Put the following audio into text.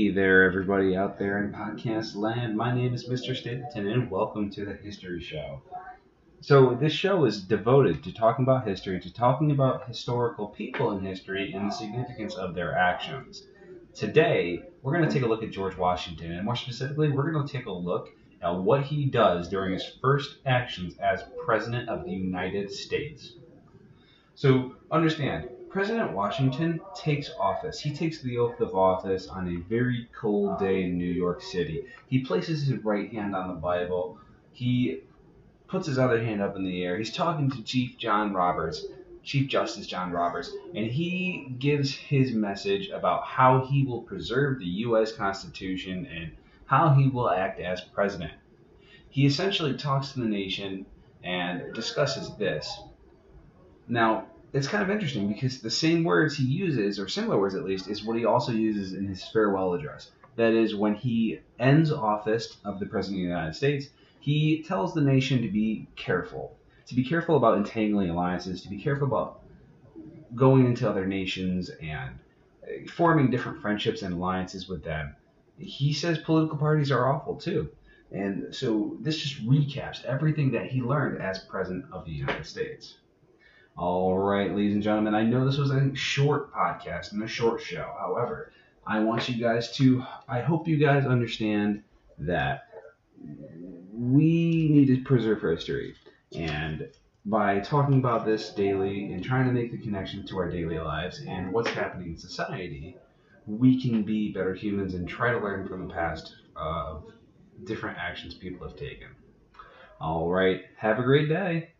Hey there, everybody out there in podcast land. My name is Mr. Stapleton, and welcome to the History Show. So, this show is devoted to talking about history, to talking about historical people in history and the significance of their actions. Today, we're going to take a look at George Washington, and more specifically, we're going to take a look at what he does during his first actions as President of the United States. So, understand, President Washington takes office. He takes the oath of office on a very cold day in New York City. He places his right hand on the Bible. He puts his other hand up in the air. He's talking to Chief John Roberts, Chief Justice John Roberts, and he gives his message about how he will preserve the U.S. Constitution and how he will act as president. He essentially talks to the nation and discusses this. Now, it's kind of interesting because the same words he uses, or similar words at least, is what he also uses in his farewell address. That is, when he ends office of the President of the United States, he tells the nation to be careful, to be careful about entangling alliances, to be careful about going into other nations and uh, forming different friendships and alliances with them. He says political parties are awful too. And so this just recaps everything that he learned as President of the United States. All right, ladies and gentlemen, I know this was a short podcast and a short show. However, I want you guys to, I hope you guys understand that we need to preserve history. And by talking about this daily and trying to make the connection to our daily lives and what's happening in society, we can be better humans and try to learn from the past of different actions people have taken. All right, have a great day.